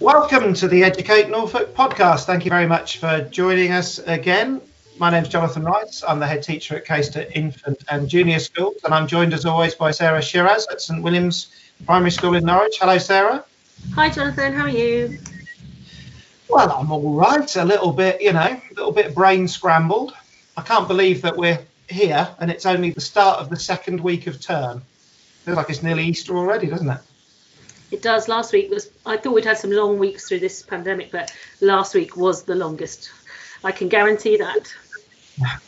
Welcome to the Educate Norfolk podcast. Thank you very much for joining us again. My name is Jonathan Rice. I'm the head teacher at Caister Infant and Junior Schools, and I'm joined as always by Sarah Shirras at St William's Primary School in Norwich. Hello, Sarah. Hi, Jonathan. How are you? Well, I'm all right. A little bit, you know, a little bit brain scrambled. I can't believe that we're here and it's only the start of the second week of term. Feels like it's nearly Easter already, doesn't it? It does. Last week was, I thought we'd had some long weeks through this pandemic, but last week was the longest. I can guarantee that.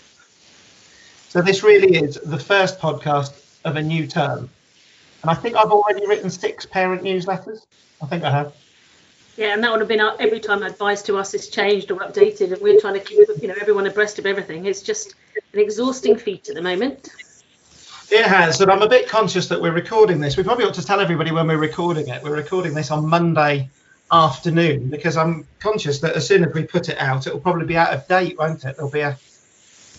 So, this really is the first podcast of a new term. And I think I've already written six parent newsletters. I think I have. Yeah, and that would have been our, every time advice to us is changed or updated, and we're trying to keep you know everyone abreast of everything. It's just an exhausting feat at the moment. It has, and I'm a bit conscious that we're recording this. We probably ought to tell everybody when we're recording it. We're recording this on Monday afternoon because I'm conscious that as soon as we put it out, it'll probably be out of date, won't it? There'll be a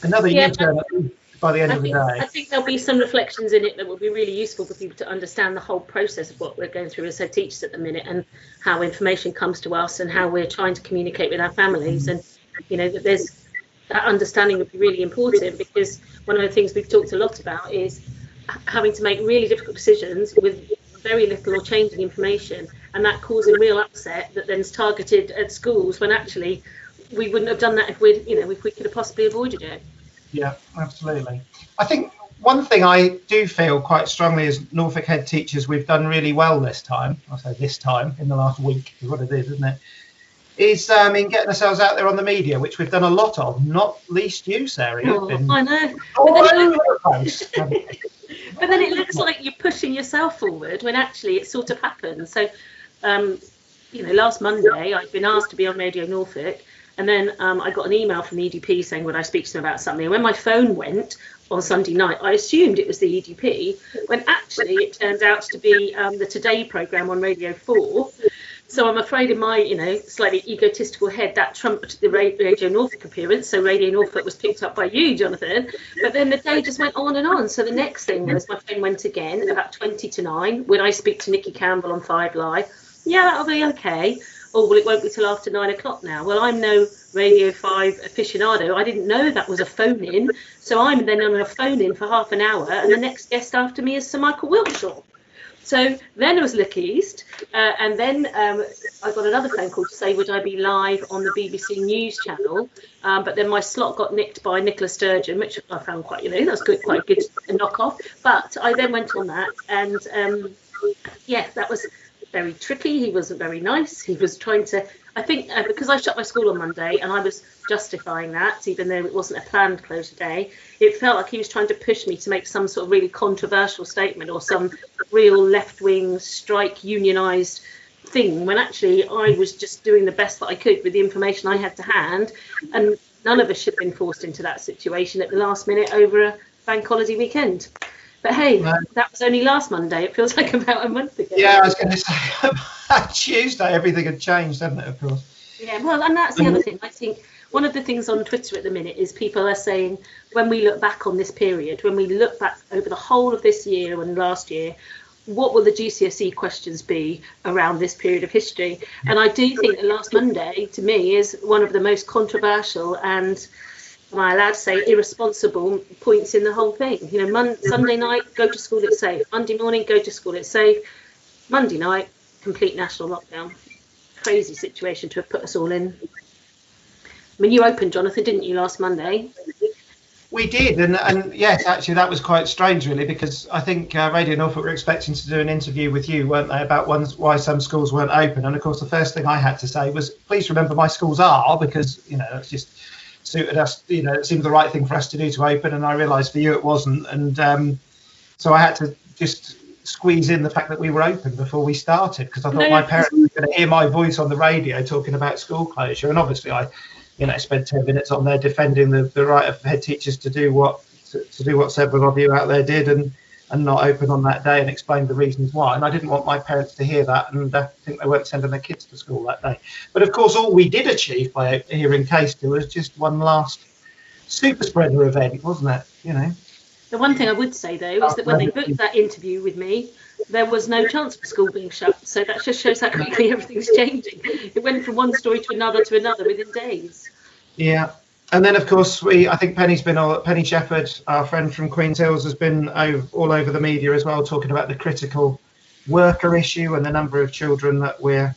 another Yeah, U-turn by the end I of the think, day. I think there'll be some reflections in it that will be really useful for people to understand the whole process of what we're going through as head teachers at the minute and how information comes to us and how we're trying to communicate with our families. And you know that there's that understanding would be really important because one of the things we've talked a lot about is having to make really difficult decisions with very little or changing information. And that causing real upset that then's targeted at schools when actually we wouldn't have done that if we'd you know if we could have possibly avoided it Yeah, absolutely. I think one thing I do feel quite strongly as Norfolk head teachers, we've done really well this time. I say this time in the last week is what it is, isn't it? Is um, in getting ourselves out there on the media, which we've done a lot of. Not least you, Sarah. Oh, been I know. But then, over it, the place. but then it looks like you're pushing yourself forward when actually it sort of happens. So, um, you know, last Monday I'd been asked to be on Radio Norfolk, and then um, I got an email from the EDP saying would I speak to them about something. And when my phone went on Sunday night, I assumed it was the EDP, when actually it turned out to be um, the Today programme on Radio 4. So I'm afraid in my, you know, slightly egotistical head, that trumped the Ra- Radio Norfolk appearance. So Radio Norfolk was picked up by you, Jonathan. But then the day just went on and on. So the next thing was my phone went again about 20 to 9 when I speak to Nicky Campbell on Five Live. Yeah, that'll be okay. Oh, well, it won't be till after nine o'clock now. Well, I'm no Radio 5 aficionado. I didn't know that was a phone in. So I'm then on a phone in for half an hour. And the next guest after me is Sir Michael Wilshaw. So then it was Look East, uh, and then um, I got another phone call to say would I be live on the BBC News channel, um, but then my slot got nicked by Nicola Sturgeon, which I found quite, you know, that's good, quite a good knock off. But I then went on that, and um, yeah, that was very tricky. He wasn't very nice. He was trying to, I think, uh, because I shut my school on Monday and I was justifying that, even though it wasn't a planned closure day, it felt like he was trying to push me to make some sort of really controversial statement or some real left wing strike unionised thing when actually I was just doing the best that I could with the information I had to hand. And none of us should have been forced into that situation at the last minute over a bank holiday weekend. But hey, No. that was only last Monday. It feels like about a month ago. Yeah, I was going to say Tuesday everything had changed, hadn't it? Of course. Yeah, well, and that's the other thing. I think one of the things on Twitter at the minute is people are saying when we look back on this period, when we look back over the whole of this year and last year, what will the GCSE questions be around this period of history? And I do think that last Monday, to me, is one of the most controversial and, am I allowed to say, irresponsible points in the whole thing. You know, Mon- Sunday night, go to school, it's safe. Monday morning, go to school, it's safe. Monday night, complete national lockdown. Crazy situation to have put us all in. I mean, you opened, Jonathan, didn't you, last Monday? We did, and and yes, actually, that was quite strange, really, because I think uh, Radio Norfolk were expecting to do an interview with you, weren't they, about ones, why some schools weren't open. And of course, the first thing I had to say was, please remember my schools are, because you know it's just suited us. You know, it seemed the right thing for us to do to open, and I realised for you it wasn't, and um, so I had to just squeeze in the fact that we were open before we started because I thought No, my parents were going to hear my voice on the radio talking about school closure, and obviously I you know, spent 10 minutes on there defending the, the right of head teachers to do what to, to do what several of you out there did and and not open on that day and explained the reasons why. And I didn't want my parents to hear that and uh, think they weren't sending their kids to school that day. But of course, all we did achieve by hearing Caister was just one last super spreader event, wasn't it? You know. The one thing I would say though is that when they booked that interview with me, there was no chance of school being shut. So that just shows how quickly everything's changing. It went from one story to another to another within days. Yeah. And then, of course, we I think Penny's been all, Penny Shepherd, our friend from Queen's Hills, has been over, all over the media as well, talking about the critical worker issue and the number of children that we're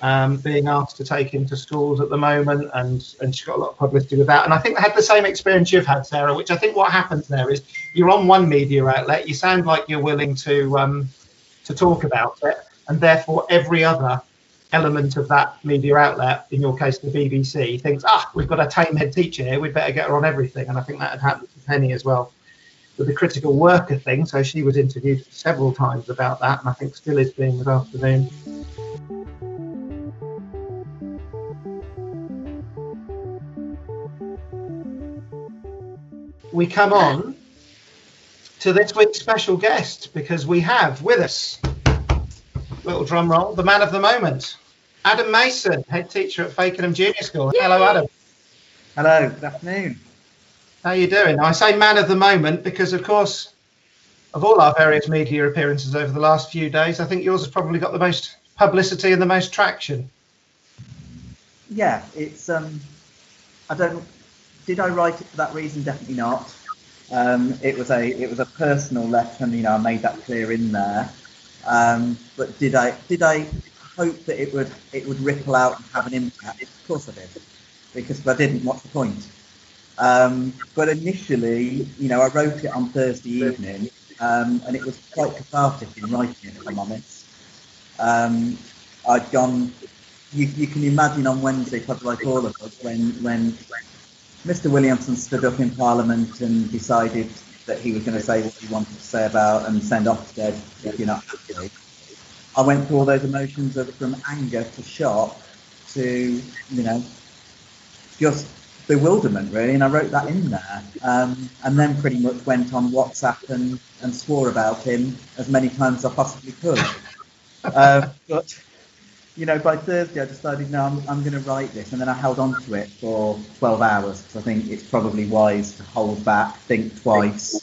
um, being asked to take into schools at the moment, and and she got a lot of publicity with that. And I think they had the same experience you've had, Sarah. Which I think what happens there is you're on one media outlet, you sound like you're willing to um, to talk about it, and therefore every other element of that media outlet, in your case the BBC, thinks, ah, we've got a tame head teacher here, we'd better get her on everything. And I think that had happened to Penny as well with the critical worker thing. So she was interviewed several times about that, and I think still is being this afternoon. we come on to this week's special guest because we have with us, little drum roll, the man of the moment, Adam Mason, head teacher at Fakenham Junior School. Yay! Hello, Adam. Hello, good afternoon. How are you doing? I say man of the moment because, of course, of all our various media appearances over the last few days, I think yours has probably got the most publicity and the most traction. Yeah, it's um, I don't did I write it for that reason? Definitely not. Um, it was a it was a personal letter, and you know I made that clear in there. Um, but did I did I hope that it would it would ripple out and have an impact? Of course I did, because if I didn't, what's the point? Um, but initially, you know, I wrote it on Thursday evening, um, and it was quite cathartic in writing it, if I'm honest. Um, I'd gone. You, you can imagine on Wednesday, probably like all of us, when when Mr. Williamson stood up in Parliament and decided that he was going to say what he wanted to say about and send Ofsted if you're not happy. I went through all those emotions of from anger to shock to, you know, just bewilderment really, and I wrote that in there. Um, and then pretty much went on WhatsApp and, and swore about him as many times as I possibly could. Uh, but you know, by Thursday I decided, no, I'm, I'm going to write this. And then I held on to it for 12 hours because I think it's probably wise to hold back, think twice.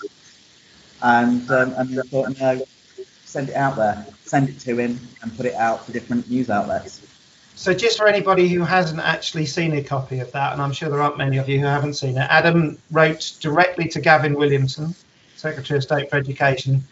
And, um, and I thought, no, send it out there, send it to him and put it out to different news outlets. So, just for anybody who hasn't actually seen a copy of that, and I'm sure there aren't many of you who haven't seen it, Adam wrote directly to Gavin Williamson, Secretary of State for Education,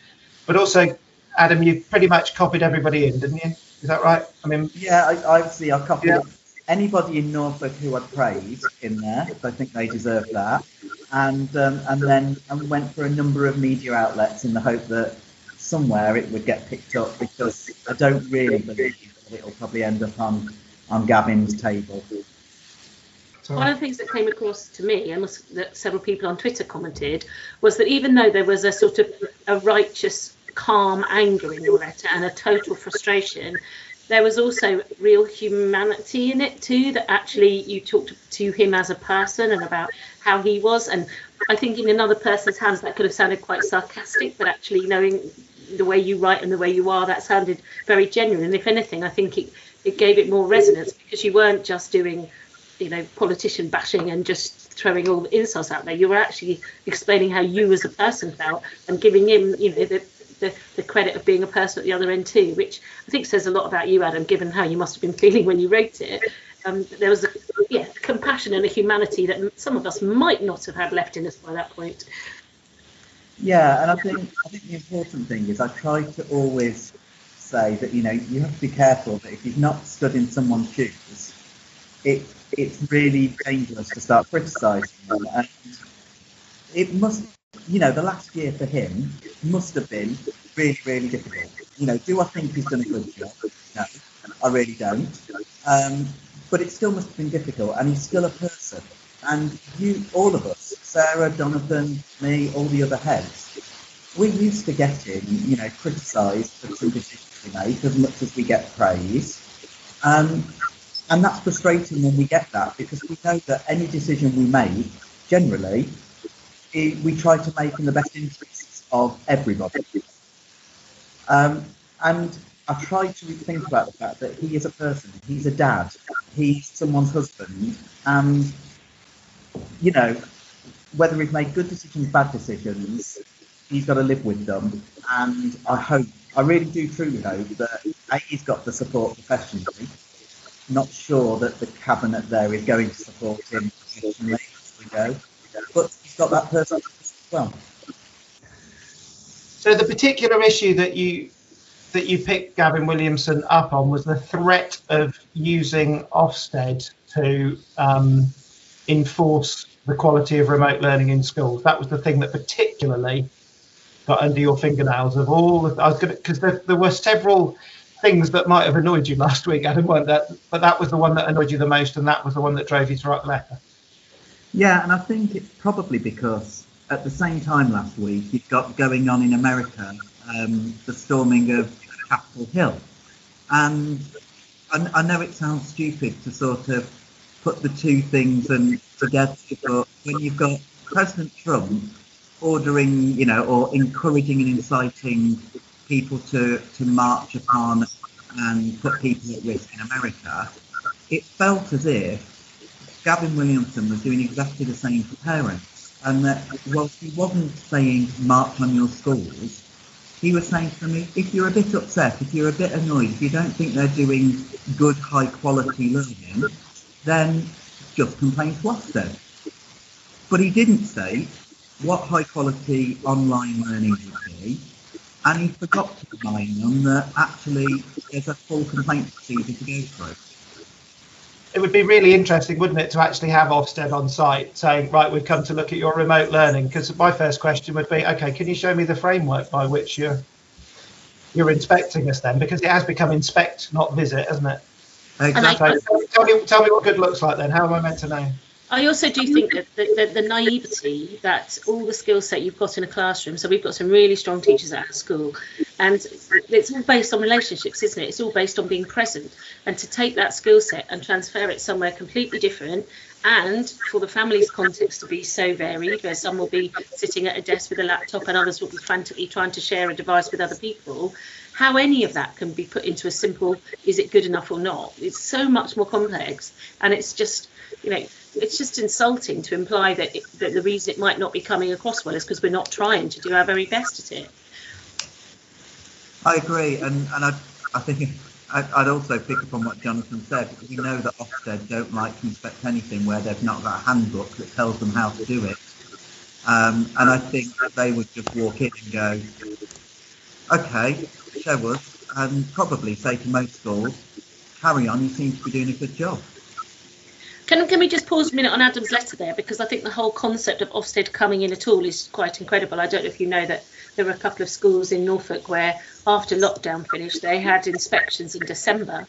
but also, Adam, you pretty much copied everybody in, didn't you? Is that right? I mean, yeah, I, obviously I copied yeah. anybody in Norfolk who I'd praised in there. I think they deserve that, and um, and then and went for a number of media outlets in the hope that somewhere it would get picked up because I don't really believe that it'll probably end up on on Gavin's table. One of the things that came across to me, and that several people on Twitter commented, was that even though there was a sort of a righteous calm anger in your letter and a total frustration, there was also real humanity in it too. That actually you talked to him as a person and about how he was. And I think in another person's hands that could have sounded quite sarcastic, but actually knowing the way you write and the way you are, that sounded very genuine. And if anything, I think it, it gave it more resonance because you weren't just doing, you know, politician bashing and just throwing all the insults out there. You were actually explaining how you as a person felt and giving him, you know, the, the, the credit of being a person at the other end too, which I think says a lot about you, Adam, given how you must have been feeling when you wrote it. Um, there was a yeah, compassion and a humanity that some of us might not have had left in us by that point. Yeah, and I think I think the important thing is I try to always say that you know you have to be careful that if you've not stood in someone's shoes, it it's really dangerous to start criticising them. And it must you know, the last year for him must have been really, really difficult. You know, do I think he's done a good job? No, I really don't. Um, but it still must have been difficult, and he's still a person. And you, all of us, Sarah, Jonathan, me, all the other heads, we're used to getting, you know, criticised for some decisions we make as much as we get praise. Um, and that's frustrating when we get that because we know that any decision we make, generally, we try to make in the best interests of everybody. Um, and I try to think about the fact that he is a person, he's a dad, he's someone's husband, and you know, whether he's made good decisions, bad decisions, he's got to live with them. And I hope, I really do truly hope that he's got the support professionally. Not sure that the cabinet there is going to support him professionally as we go, but got that person as well. So the particular issue that you that you picked Gavin Williamson up on was the threat of using Ofsted to um, enforce the quality of remote learning in schools. That was the thing that particularly got under your fingernails of all. I was going because there, there were several things that might have annoyed you last week, Adam, weren't that? But that was the one that annoyed you the most, and that was the one that drove you to write the letter. Yeah, and I think it's probably because at the same time last week you've got going on in America um, the storming of Capitol Hill, and I, I know it sounds stupid to sort of put the two things and together, but when you've got President Trump ordering, you know, or encouraging and inciting people to, to march upon and put people at risk in America, it felt as if Gavin Williamson was doing exactly the same for parents. And that whilst he wasn't saying march on your schools, he was saying to me, if you're a bit upset, if you're a bit annoyed, if you don't think they're doing good, high quality learning, then just complain to Ofsted. But he didn't say what high quality online learning would be, and he forgot to remind them that actually there's a full complaint procedure to go through. It would be really interesting, wouldn't it, to actually have Ofsted on site saying, right, we've come to look at your remote learning. Because my first question would be, okay, can you show me the framework by which you're you're inspecting us then? Because it has become inspect, not visit, hasn't it? Exactly. So tell me, tell me what good looks like then. How am I meant to know? I also do think that the, the, the naivety that all the skill set you've got in a classroom. So we've got some really strong teachers at our school, and it's all based on relationships, isn't it? It's all based on being present, and to take that skill set and transfer it somewhere completely different, and for the family's context to be so varied, where some will be sitting at a desk with a laptop and others will be frantically trying to share a device with other people. How any of that can be put into a simple, is it good enough or not? It's so much more complex, and it's just, you know it's just insulting to imply that, it, that the reason it might not be coming across well is because we're not trying to do our very best at it. I agree, and, and I, I think I'd also pick up on what Jonathan said. We know that Ofsted don't like to inspect anything where they've not got a handbook that tells them how to do it. Um, and I think that they would just walk in and go, okay, show us, and probably say to most schools, carry on, you seem to be doing a good job. Can, can we just pause a minute on Adam's letter there? Because I think the whole concept of Ofsted coming in at all is quite incredible. I don't know if you know that there were a couple of schools in Norfolk where, after lockdown finished, they had inspections in December.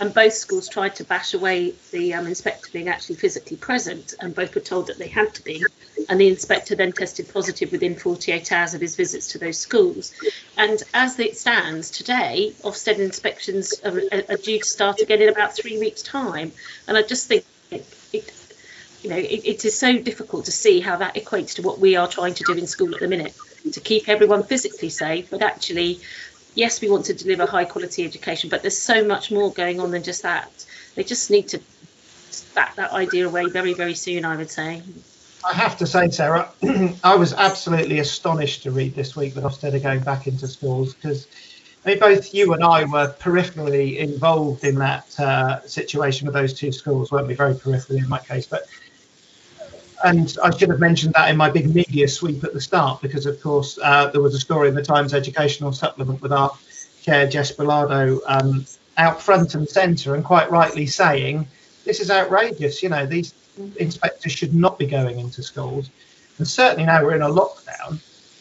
And both schools tried to bash away the um, inspector being actually physically present, and both were told that they had to be. And the inspector then tested positive within 48 hours of his visits to those schools. And as it stands today, Ofsted inspections are, are due to start again in about three weeks' time. And I just think it, you know, it, it is so difficult to see how that equates to what we are trying to do in school at the minute to keep everyone physically safe, but actually, yes, we want to deliver high quality education, but there's so much more going on than just that. They just need to back that idea away very, very soon, I would say. I have to say, Sarah, I was absolutely astonished to read this week that Ofsted are going back into schools because I mean, both you and I were peripherally involved in that uh, situation with those two schools, weren't we? Very peripherally in my case, but and I should have mentioned that in my big media sweep at the start because, of course, uh, there was a story in the Times Educational Supplement with our chair Jess Bilardo um, out front and centre, and quite rightly saying this is outrageous. You know, these inspectors should not be going into schools, and certainly now we're in a lockdown.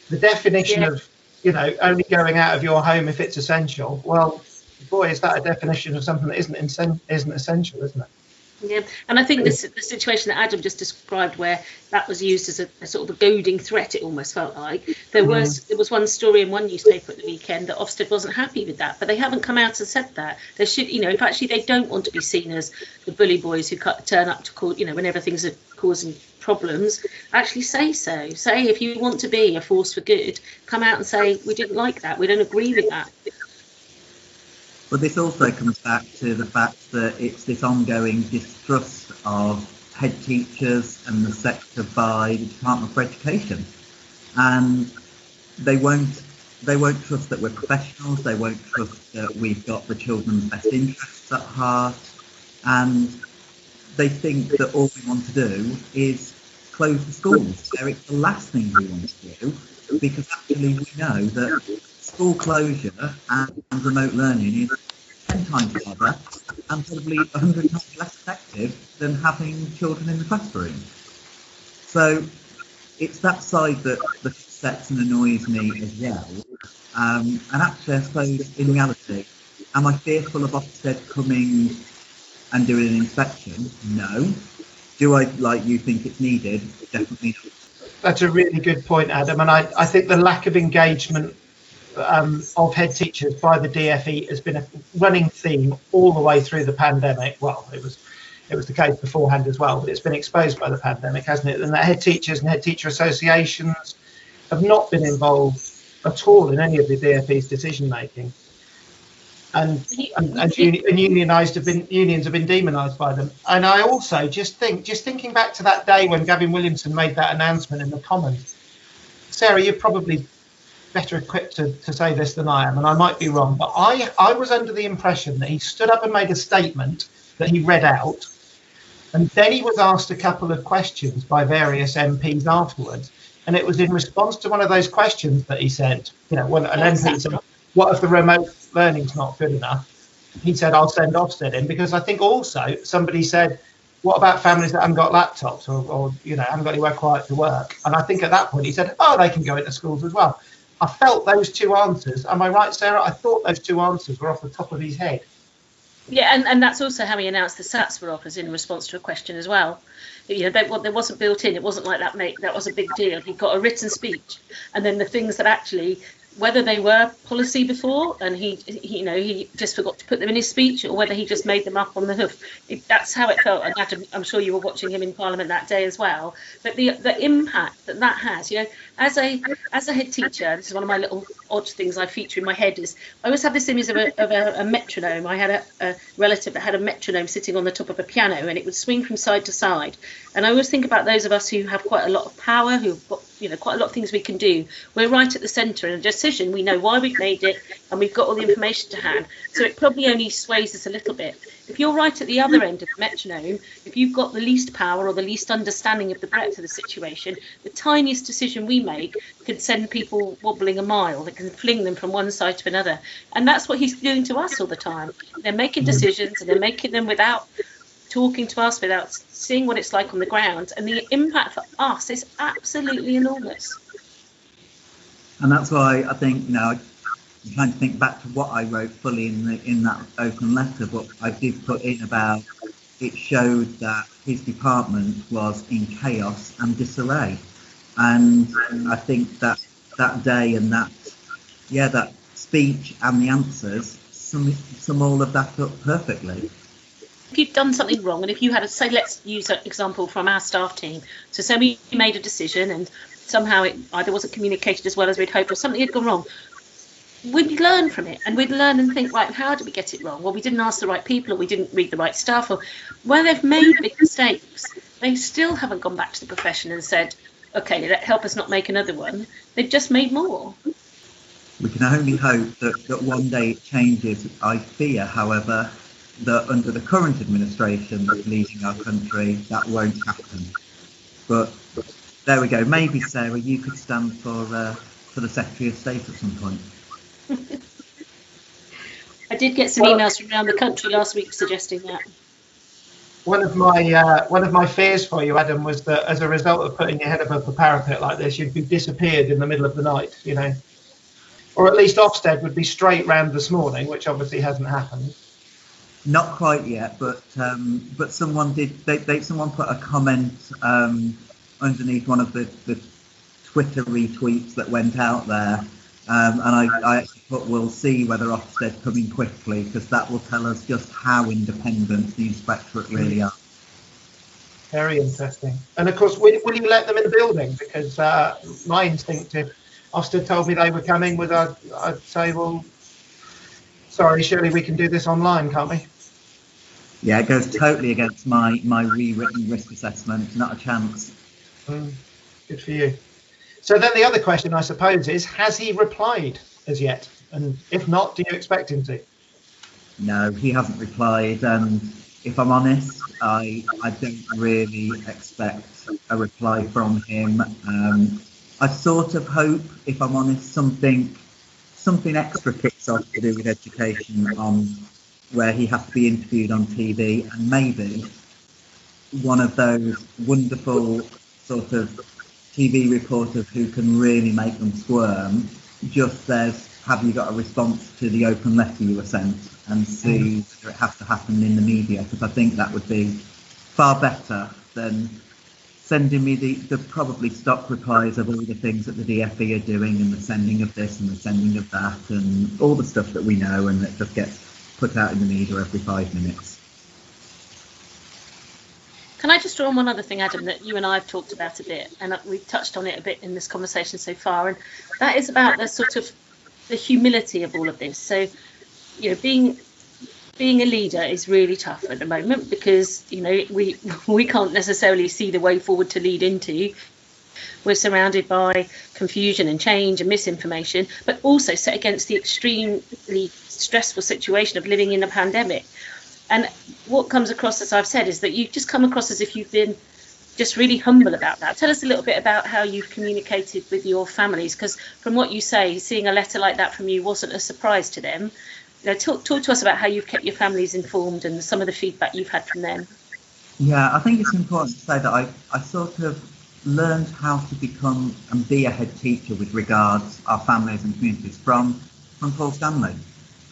The definition yeah. of you know, only going out of your home if it's essential. Well, boy, is that a definition of something that isn't in, isn't essential, isn't it? Yeah, and I think this the situation that Adam just described, where that was used as a, a sort of a goading threat, it almost felt like there was mm. there was one story in one newspaper at the weekend that Ofsted wasn't happy with that, but they haven't come out and said that. They should, you know, if actually they don't want to be seen as the bully boys who cut, turn up to call, you know, whenever things are causing problems, actually say so. Say if you want to be a force for good, come out and say we didn't like that, we don't agree with that. But this also comes back to the fact that it's this ongoing distrust of head teachers and the sector by the Department for Education, and they won't they won't trust that we're professionals. They won't trust that we've got the children's best interests at heart, and they think that all we want to do is close the schools. So it's the last thing we want to do because actually we know that school closure and, remote learning is 10 times harder and probably 100 times less effective than having children in the classroom. So it's that side that, upsets and annoys me as well. Um, and actually, I suppose in reality, am I fearful of Ofsted coming and doing an inspection? No. Do I, like you, think it's needed? Definitely not. That's a really good point, Adam. And I, I think the lack of engagement um, of head teachers by the DFE has been a running theme all the way through the pandemic. Well, it was it was the case beforehand as well, but it's been exposed by the pandemic, hasn't it? And that head teachers and head teacher associations have not been involved at all in any of the DFE's decision making. And, and, and, and unionised have been unions have been demonised by them. And I also just think, just thinking back to that day when Gavin Williamson made that announcement in the Commons, Sarah, you're probably better equipped to, to say this than I am, and I might be wrong, but I I was under the impression that he stood up and made a statement that he read out, and then he was asked a couple of questions by various MPs afterwards, and it was in response to one of those questions that he said, you know, when an MP said, "What if the remote learning's not good enough?" He said, "I'll send Ofsted in," because I think also somebody said, "What about families that haven't got laptops or, or you know haven't got anywhere quiet to work?" And I think at that point he said, "Oh, they can go into schools as well." I felt those two answers. Am I right, Sarah? I thought those two answers were off the top of his head. Yeah, and, and that's also how he announced the SATs were offers in response to a question as well. You know, they, there wasn't built in. It wasn't like that. Mate, that was a big deal. He got a written speech, and then the things that actually whether they were policy before and he, he, you know he just forgot to put them in his speech or whether he just made them up on the hoof. It, that's how it felt and i'm sure you were watching him in parliament that day as well. But the the impact that that has you know as a as a head teacher this is one of my little odd things i feature in my head is i always have this image of a, of a, a metronome. I had a, a relative that had a metronome sitting on the top of a piano and it would swing from side to side. And i always think about those of us who have quite a lot of power who've got you know quite a lot of things we can do. We're right at the centre in a decision. We know why we've made it and we've got all the information to hand. So it probably only sways us a little bit. If you're right at the other end of the metronome if you've got the least power or the least understanding of the breadth of the situation the tiniest decision we make can send people wobbling a mile. That can fling them from one side to another. And that's what he's doing to us all the time. They're making decisions and they're making them without talking to us without seeing what it's like on the ground and the impact for us is absolutely enormous. And that's why i think you know i'm trying to think back to what i wrote fully in the in that open letter but i did put in about it showed that his department was in chaos and disarray. And i think that that day and that yeah that speech and the answers sum, sum all of that up perfectly if you've done something wrong and if you had a say let's use an example from our staff team. So say we made a decision and somehow it either wasn't communicated as well as we'd hoped or something had gone wrong. We'd learn from it and we'd learn and think right how did we get it wrong? Well we didn't ask the right people or we didn't read the right stuff or where they've made big mistakes they still haven't gone back to the profession and said okay let help us not make another one. They've just made more. We can only hope that, that one day it changes. I fear however that under the current administration that's leading our country, that won't happen. But there we go. Maybe Sarah, you could stand for uh, for the Secretary of State at some point. I did get some emails from around the country last week suggesting that. One of my uh, one of my fears for you, Adam, was that as a result of putting your head above the parapet like this, you'd be disappeared in the middle of the night. You know, or at least Ofsted would be straight round this morning, which obviously hasn't happened. Not quite yet, but um, but someone did. They, they someone put a comment um, underneath one of the, the Twitter retweets that went out there, um, and I, I actually put, "We'll see whether Ofsted coming quickly," because that will tell us just how independent the inspectorate really are. Very interesting. And of course, will, will you let them in the building? Because uh, my instinct, if Ofsted told me they were coming, was I'd, I'd say, well, sorry, surely we can do this online, can't we? Yeah, it goes totally against my my rewritten risk assessment. Not a chance. Mm, good for you. So then the other question, I suppose, is has he replied as yet? And if not, do you expect him to? No, he hasn't replied. And if I'm honest, I I don't really expect a reply from him. Um, I sort of hope, if I'm honest, something something extra kicks off to do with education on where he has to be interviewed on TV, and maybe one of those wonderful sort of TV reporters who can really make them squirm just says, "Have you got a response to the open letter you were sent?" and see mm. whether it has to happen in the media because I think that would be far better than sending me the, the probably stock replies of all the things that the DFE are doing and the sending of this and the sending of that and all the stuff that we know and that just gets put out in the media every five minutes. Can I just draw on one other thing, Adam, that you and I have talked about a bit, and we've touched on it a bit in this conversation so far, and that is about the sort of the humility of all of this. So, you know, being being a leader is really tough at the moment because you know we we can't necessarily see the way forward to lead into. We're surrounded by confusion and change and misinformation, but also set against the extremely stressful situation of living in a pandemic. And what comes across, as I've said, is that you just come across as if you've been just really humble about that. Tell us a little bit about how you've communicated with your families, because from what you say, seeing a letter like that from you wasn't a surprise to them. Know, talk, talk to us about how you've kept your families informed and some of the feedback you've had from them. Yeah, I think it's important to say that I, I sort of learned how to become and be a head teacher with regards our families and communities from from Paul Stanley.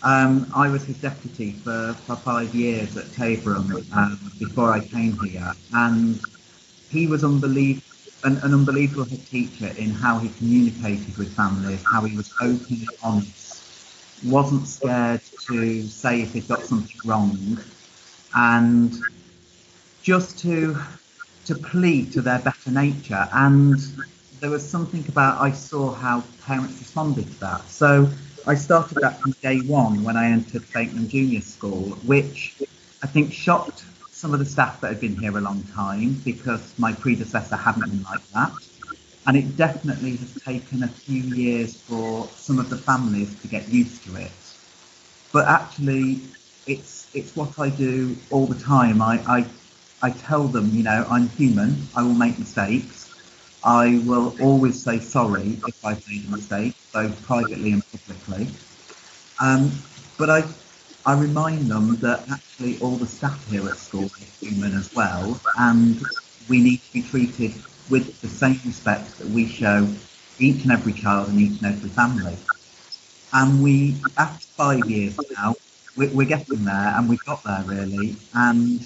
Um, I was his deputy for, for five years at Taborham um, before I came here, and he was unbelievable, an, an unbelievable head teacher in how he communicated with families, how he was open and honest, wasn't scared to say if he'd got something wrong, and just to to plead to their better nature. And there was something about I saw how parents responded to that. So I started that from day one when I entered Fakenham Junior School, which I think shocked some of the staff that had been here a long time because my predecessor hadn't been like that. And it definitely has taken a few years for some of the families to get used to it. But actually, it's it's what I do all the time. I, I I tell them, you know, I'm human. I will make mistakes. I will always say sorry if I've made a mistake, both privately and publicly. Um, but I, I remind them that actually all the staff here at school are human as well, and we need to be treated with the same respect that we show each and every child and each and every family. And we, after five years now, we're, getting there, and we've got there really. And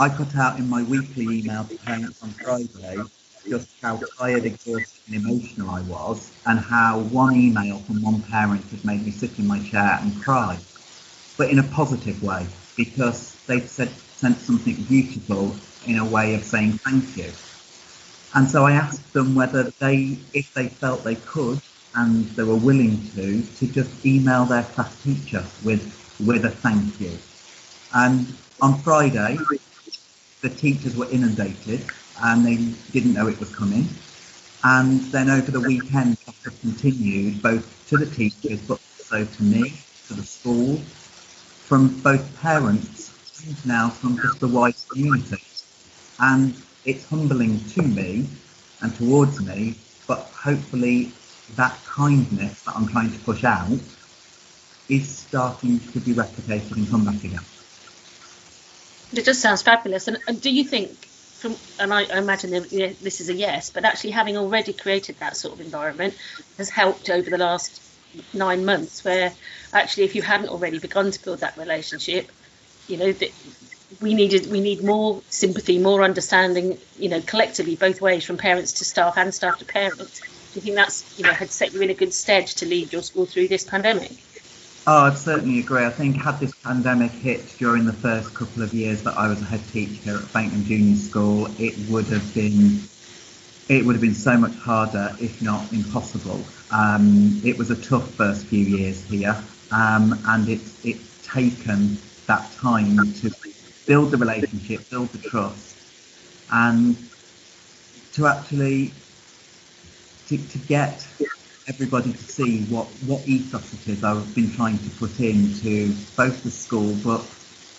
I put out in my weekly email to parents on Friday just how tired, exhausted, and emotional I was, and how one email from one parent had made me sit in my chair and cry, but in a positive way because they'd said, sent something beautiful in a way of saying thank you. And so I asked them whether they, if they felt they could and they were willing to, to just email their class teacher with with a thank you. And on Friday, the teachers were inundated and they didn't know it was coming. And then over the weekend, it continued both to the teachers but also to me, to the school, from both parents and now from just the wider community. And it's humbling to me and towards me, but hopefully that kindness that I'm trying to push out is starting to be replicated and come back again. It just sounds fabulous. And, and do you think from, and I, I imagine this is a yes, but actually having already created that sort of environment has helped over the last nine months. Where actually, if you hadn't already begun to build that relationship, you know, that we needed we need more sympathy, more understanding, you know, collectively both ways from parents to staff and staff to parents. Do you think that's you know had set you in a good stead to lead your school through this pandemic? Oh, I'd certainly agree. I think had this pandemic hit during the first couple of years that I was a head teacher at Fakenham Junior School, it would have been it would have been so much harder, if not impossible. Um, it was a tough first few years here, um, and it's it's taken that time to build the relationship, build the trust, and to actually to, to get everybody to see what, what ethos it is I've been trying to put into both the school but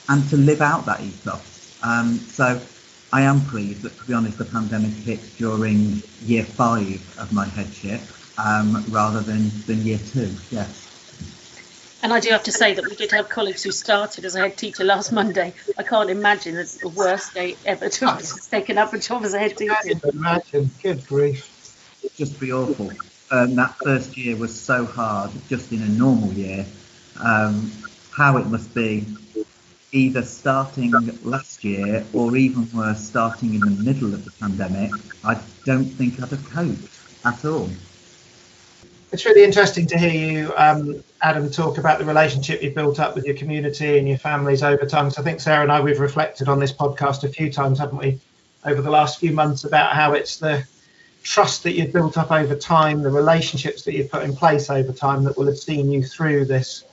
and to live out that ethos. Um, so I am pleased that, to be honest, the pandemic hit during year five of my headship um, rather than, than year two, yes. And I do have to say that we did have colleagues who started as a head teacher last Monday. I can't imagine it's the worst day ever to have taken up a job as a head teacher. Imagine, good grief. It'd just be awful. Um, that first year was so hard, just in a normal year. Um, how it must be either starting last year or even worse, starting in the middle of the pandemic, I don't think I'd have coped at all. It's really interesting to hear you, um, Adam, talk about the relationship you've built up with your community and your families over time. So I think Sarah and I, we've reflected on this podcast a few times, haven't we, over the last few months about how it's the trust that you've built up over time, the relationships that you've put in place over time that will have seen you through this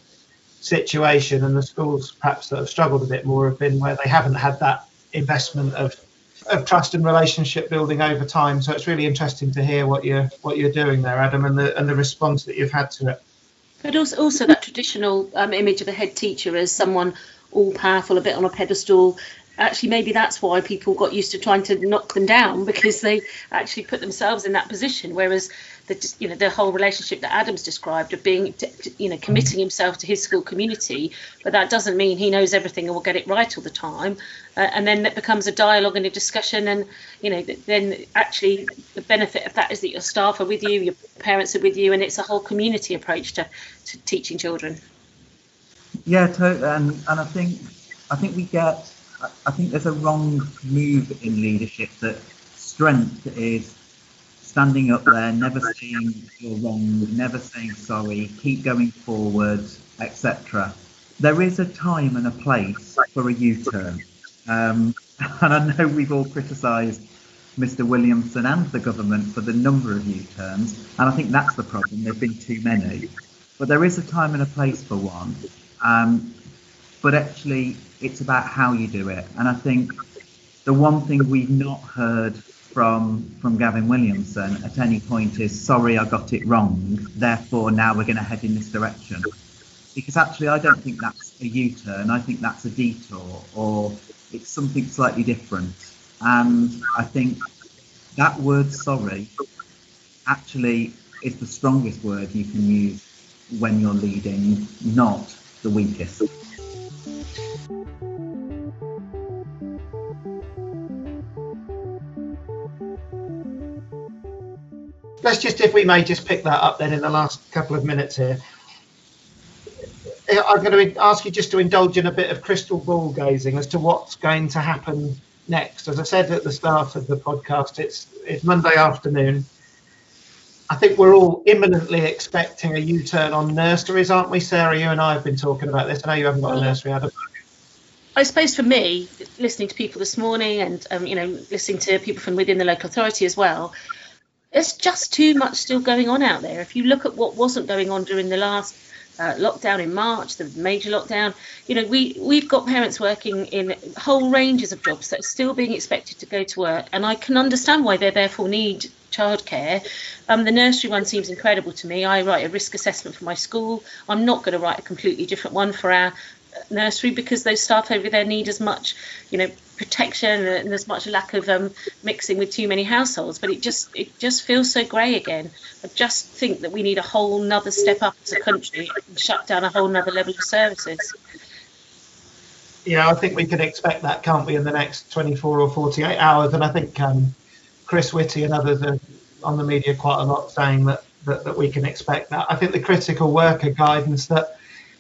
situation. And the schools perhaps that have struggled a bit more have been where they haven't had that investment of of trust and relationship building over time. So it's really interesting to hear what you're what you're doing there, Adam, and the and the response that you've had to it. But also, also that traditional um, image of a head teacher as someone all powerful, a bit on a pedestal. Actually, maybe that's why people got used to trying to knock them down because they actually put themselves in that position. Whereas the you know the whole relationship that Adam's described of being you know committing himself to his school community, but that doesn't mean he knows everything and will get it right all the time. Uh, and then it becomes a dialogue and a discussion, and you know then actually the benefit of that is that your staff are with you, your parents are with you, and it's a whole community approach to, to teaching children. Yeah, totally. And and I think I think we get I think there's a wrong move in leadership that strength is standing up there, never saying you're wrong, never saying sorry, keep going forward, etc. There is a time and a place for a U-turn. Um, and I know we've all criticised Mr. Williamson and the government for the number of U-turns, and I think that's the problem. There've been too many. But there is a time and a place for one. Um, but actually, it's about how you do it. And I think the one thing we've not heard from from Gavin Williamson at any point is sorry I got it wrong. Therefore now we're going to head in this direction. Because actually I don't think that's a U-turn. I think that's a detour or it's something slightly different. And I think that word sorry actually is the strongest word you can use when you're leading, not the weakest. Let's just, if we may, just pick that up then in the last couple of minutes here. I'm going to ask you just to indulge in a bit of crystal ball gazing as to what's going to happen next. As I said at the start of the podcast, it's it's Monday afternoon. I think we're all imminently expecting a U-turn on nurseries, aren't we, Sarah? You and I have been talking about this. I know you haven't got a nursery, Adam. I suppose for me, listening to people this morning and um, you know listening to people from within the local authority as well, there's just too much still going on out there. If you look at what wasn't going on during the last uh, lockdown in March, the major lockdown, you know, we we've got parents working in whole ranges of jobs that are still being expected to go to work, and I can understand why they therefore need childcare. Um, the nursery one seems incredible to me. I write a risk assessment for my school. I'm not going to write a completely different one for our nursery because those staff over there need as much, you know, protection and there's much lack of um, mixing with too many households. But it just it just feels so grey again. I just think that we need a whole nother step up as a country and shut down a whole nother level of services. Yeah, I think we can expect that, can't we, in the next 24 or 48 hours? And I think um, Chris Whitty and others are on the media quite a lot saying that, that, that we can expect that. I think the critical worker guidance that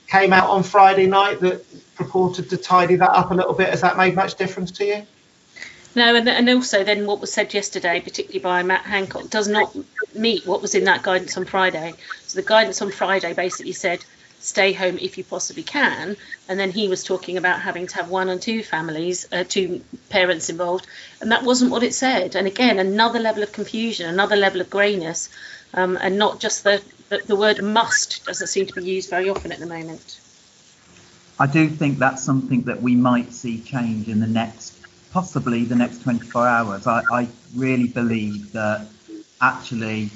came out on Friday night that purported to tidy that up a little bit. Has that made much difference to you? No, and, and also then what was said yesterday, particularly by Matt Hancock, does not meet what was in that guidance on Friday. So the guidance on Friday basically said stay home if you possibly can, and then he was talking about having to have one and two families, uh, two parents involved, and that wasn't what it said. And again, another level of confusion, another level of greyness, um, and not just the the, the word must doesn't seem to be used very often at the moment. I do think that's something that we might see change in the next, possibly the next 24 hours. I, I really believe that actually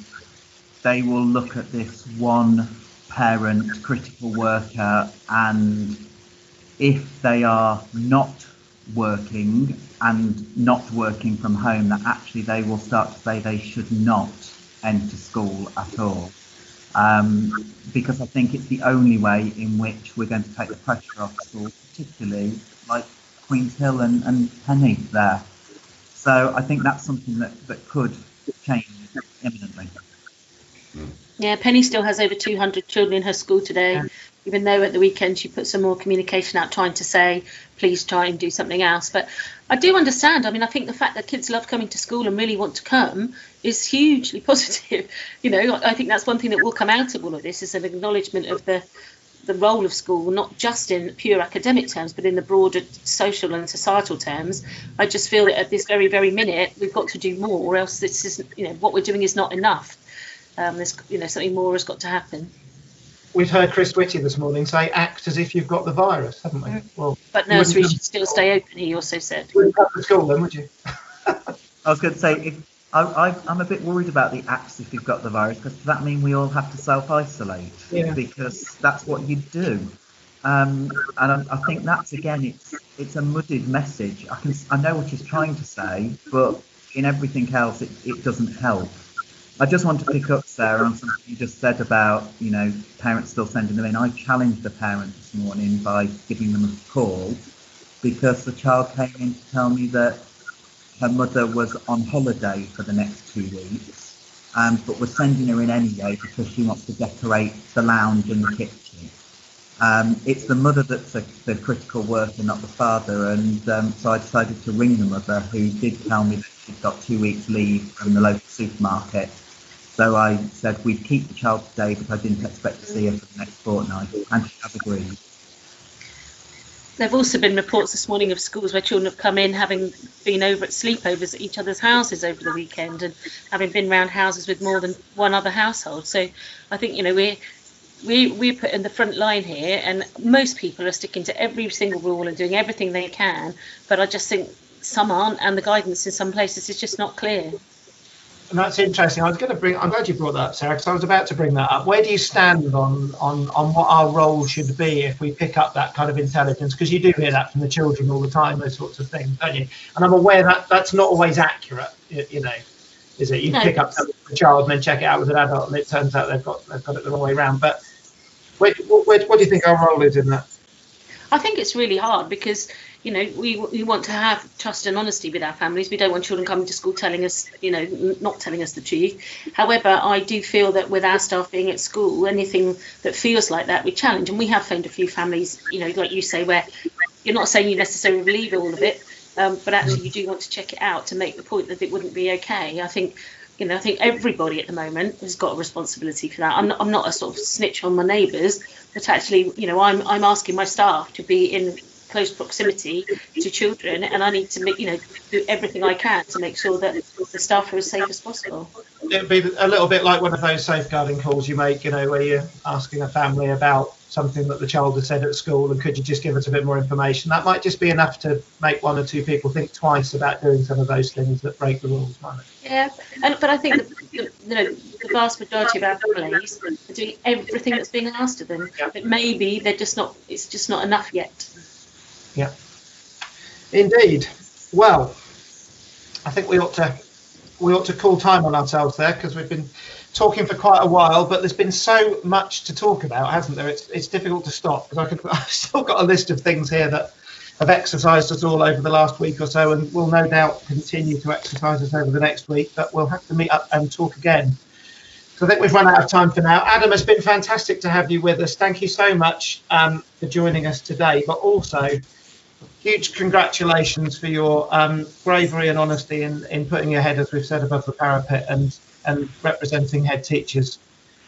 they will look at this one parent critical worker and if they are not working and not working from home that actually they will start to say they should not enter school at all um, because I think it's the only way in which we're going to take the pressure off schools, particularly like Queen's Hill and, and Penny there. So I think that's something that, that could change imminently. Yeah, Penny still has over 200 children in her school today, yeah. even though at the weekend she put some more communication out trying to say, please try and do something else. But I do understand. I mean, I think the fact that kids love coming to school and really want to come is hugely positive. You know, I think that's one thing that will come out of all of this is an acknowledgement of the the role of school, not just in pure academic terms, but in the broader social and societal terms. I just feel that at this very, very minute, we've got to do more, or else this isn't, you know, what we're doing is not enough. Um, there's, you know, something more has got to happen. We've heard Chris Whitty this morning say, "Act as if you've got the virus," haven't we? Well, but nurseries should still stay open. He also said. Wouldn't come to school then, would you? I was going to say, if, I, am a bit worried about the acts if you've got the virus, because does that mean we all have to self-isolate? Yeah. Because that's what you do. Um, and I, I, think that's again, it's it's a muddied message. I can I know what he's trying to say, but in everything else, it, it doesn't help. I just want to pick up, Sarah, on something you just said about, you know, parents still sending them in. I challenged the parent this morning by giving them a call because the child came in to tell me that her mother was on holiday for the next two weeks, um, but was sending her in anyway because she wants to decorate the lounge and the kitchen. Um, it's the mother that's a, the critical worker, not the father, and um, so I decided to ring the mother, who did tell me that she'd got two weeks leave from the local supermarket so I said we'd keep the child today, but I didn't expect to see her for the next fortnight, and she has agreed. There have also been reports this morning of schools where children have come in having been over at sleepovers at each other's houses over the weekend and having been round houses with more than one other household. So I think, you know, we're we we put in the front line here, and most people are sticking to every single rule and doing everything they can. But I just think some aren't, and the guidance in some places is just not clear and that's interesting. I was going to bring. I'm glad you brought that up, Sarah, because I was about to bring that up. Where do you stand on on on what our role should be if we pick up that kind of intelligence? Because you do hear that from the children all the time, those sorts of things, don't you? And I'm aware that that's not always accurate. You, know, is it? You no, pick up a child and then check it out with an adult, and it turns out they've got they've got it the wrong way around. But where, where, what do you think our role is in that? I think it's really hard because you know, we, we want to have trust and honesty with our families. We don't want children coming to school telling us, you know, not telling us the truth. However, I do feel that with our staff being at school, anything that feels like that, we challenge. And we have found a few families, you know, like you say, where you're not saying you necessarily believe all of it, um, but actually you do want to check it out to make the point that it wouldn't be okay. I think you know, I think everybody at the moment has got a responsibility for that. I'm not, I'm not a sort of snitch on my neighbours, but actually, you know, I'm, I'm asking my staff to be in close proximity to children, and I need to make you know do everything I can to make sure that the staff are as safe as possible. It'd be a little bit like one of those safeguarding calls you make, you know, where you're asking a family about something that the child has said at school, and could you just give us a bit more information? That might just be enough to make one or two people think twice about doing some of those things that break the rules, might it? Yeah, and but I think that, you know the vast majority of our families are doing everything that's being asked of them. But maybe they're just not. It's just not enough yet. Yeah. Indeed. Well, I think we ought to we ought to call time on ourselves there because we've been talking for quite a while, but there's been so much to talk about, hasn't there? It's it's difficult to stop because I could I've still got a list of things here that have exercised us all over the last week or so, and will no doubt continue to exercise us over the next week. But we'll have to meet up and talk again. So I think we've run out of time for now. Adam, it's been fantastic to have you with us. Thank you so much um, for joining us today, but also huge congratulations for your um, bravery and honesty in, in putting your head, as we've said, above the parapet and, and representing head teachers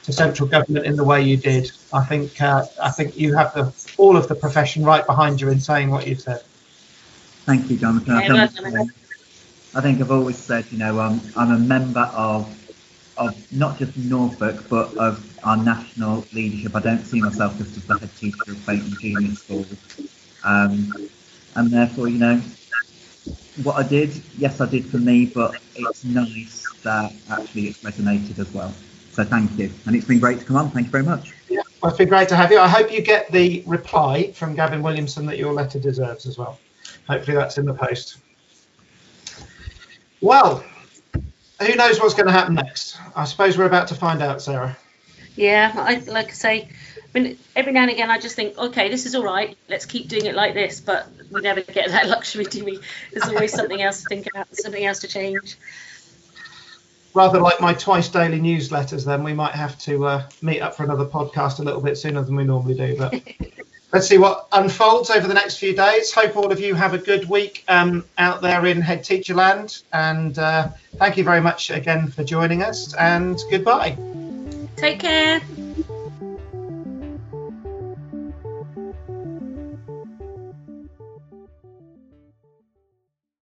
to central government in the way you did. I think uh, I think you have the, all of the profession right behind you in saying what you've said. Thank you, Jonathan. I, think, I think I've always said, you know, I'm, I'm a member of of not just Norfolk, but of our national leadership. I don't see myself just as the head teacher of Fakenham Junior School. Um, and therefore, you know, what I did, yes, I did for me, but it's nice that actually it's resonated as well. So thank you. And it's been great to come on. Thank you very much. Yeah, well, it's been great to have you. I hope you get the reply from Gavin Williamson that your letter deserves as well. Hopefully that's in the post. Well, who knows what's going to happen next? I suppose we're about to find out, Sarah. Yeah, I like I say, I mean, every now and again I just think, okay, this is all right. Let's keep doing it like this, but we never get that luxury, do we? There's always something else to think about, something else to change. Rather like my twice daily newsletters, then we might have to uh, meet up for another podcast a little bit sooner than we normally do. But let's see what unfolds over the next few days. Hope all of you have a good week um, out there in head teacher land. And uh, thank you very much again for joining us. And goodbye. Take care.